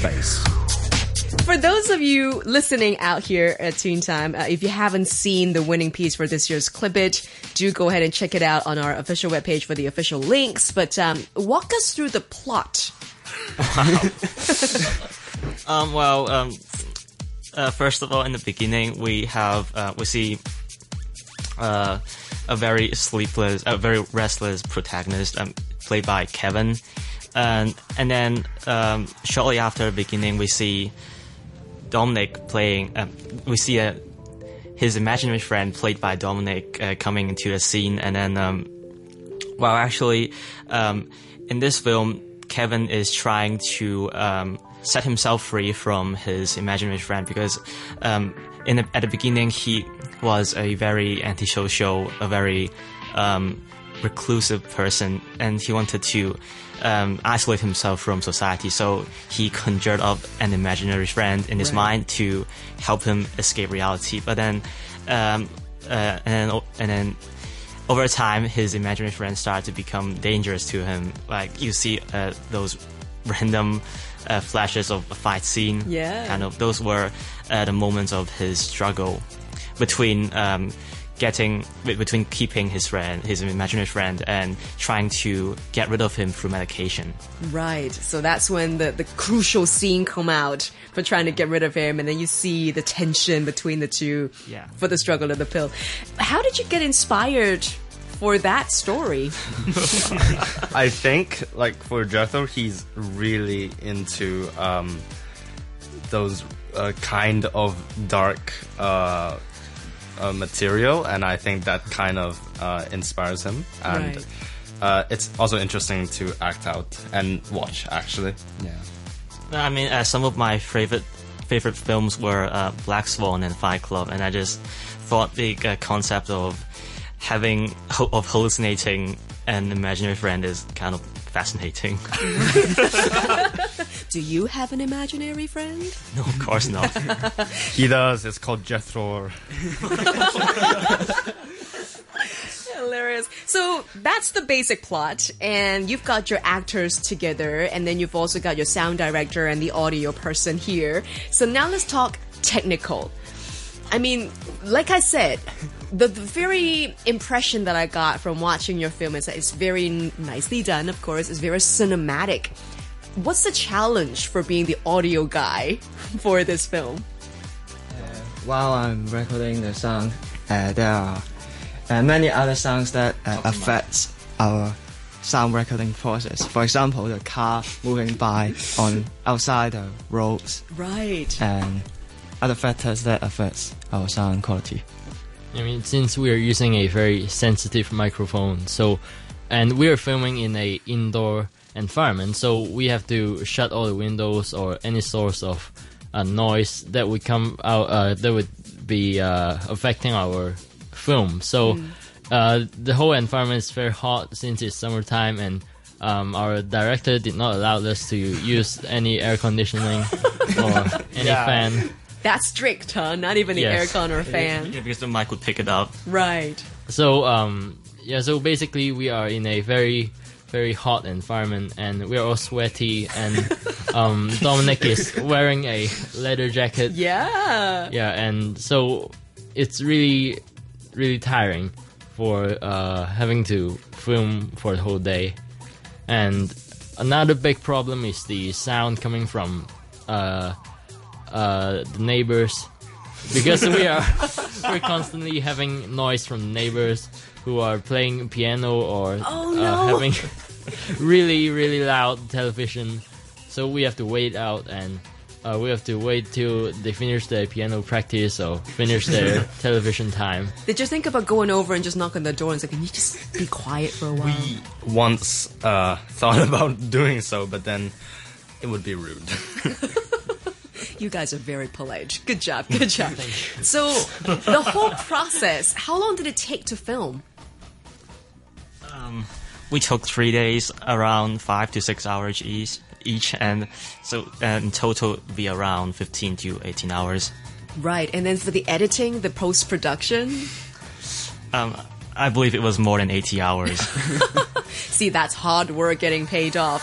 space. For those of you listening out here at Toon Time, uh, if you haven't seen the winning piece for this year's Clip It, do go ahead and check it out on our official webpage for the official links. But um, walk us through the plot. Um, well, um, uh, first of all, in the beginning, we have uh, we see uh, a very sleepless, a very restless protagonist, um, played by Kevin, and and then um, shortly after the beginning, we see Dominic playing. Um, we see a his imaginary friend, played by Dominic, uh, coming into the scene, and then um, well, actually, um, in this film, Kevin is trying to um, set himself free from his imaginary friend because in the, at the beginning he was a very antisocial, a very um, reclusive person, and he wanted to um, isolate himself from society. So he conjured up an imaginary friend in his Right. mind to help him escape reality. But then, um, uh, and then, and then over time, his imaginary friends started to become dangerous to him. Like you see uh, those random uh, flashes of a fight scene. Yeah. Kind of those were uh, the moments of his struggle between um, getting between keeping his friend, his imaginary friend, and trying to get rid of him through medication. Right. So that's when the, the crucial scene come out for trying to get rid of him, and then you see the tension between the two Yeah. for the struggle of the pill. How did you get inspired for that story? I think, like for Jethro, he's really into um, those uh, kind of dark uh, uh, material, and I think that kind of uh, inspires him. And Right. uh, it's also interesting to act out and watch. Actually, Yeah. I mean, uh, some of my favorite favorite films were uh, Black Swan and Fight Club, and I just thought the uh, concept of having of hallucinating an imaginary friend is kind of fascinating. Do you have an imaginary friend? no, of course not. he does. It's called Jethro. Hilarious. So that's the basic plot, and you've got your actors together, and then you've also got your sound director and the audio person here. So now let's talk technical. I mean, like I said, the, the very impression that I got from watching your film is that it's very nicely done, of course, it's very cinematic. What's the challenge for being the audio guy for this film? while I'm recording the song, uh, there are uh, many other sounds that uh, affects our sound recording process. For example, the car moving by on outside the roads Right. and other factors that affects our sound quality. I mean, since we are using a very sensitive microphone, so and we are filming in a indoor environment, so we have to shut all the windows or any source of uh, noise that would come out uh, that would be uh, affecting our film. So uh, the whole environment is very hot since it's summertime, and um, our director did not allow us to use any air conditioning or any fan. That's strict, huh? Not even the Yes. aircon or fan. Yeah, because the mic would pick it up. Right. So um yeah, so basically we are in a very very hot environment and we are all sweaty and um Dominic is wearing a leather jacket. Yeah. Yeah, and so it's really really tiring for uh having to film for the whole day. And another big problem is the sound coming from uh uh the neighbors because we are we're constantly having noise from neighbors who are playing piano or Oh, uh, no. having really really loud television so we have to wait out and uh, we have to wait till they finish their piano practice or finish their television time Did you think about going over and just knocking on the door and say, "Can you just be quiet for a while?" We Once uh, thought about doing so, but then it would be rude. You guys are very polite. Good job. Good job. So the whole process, how long did it take to film? We took three days, around five to six hours each, each, and so uh, in total be around fifteen to eighteen hours. Right, and then for the editing, the post production. Um, I believe it was more than eighty hours. See, that's hard work getting paid off.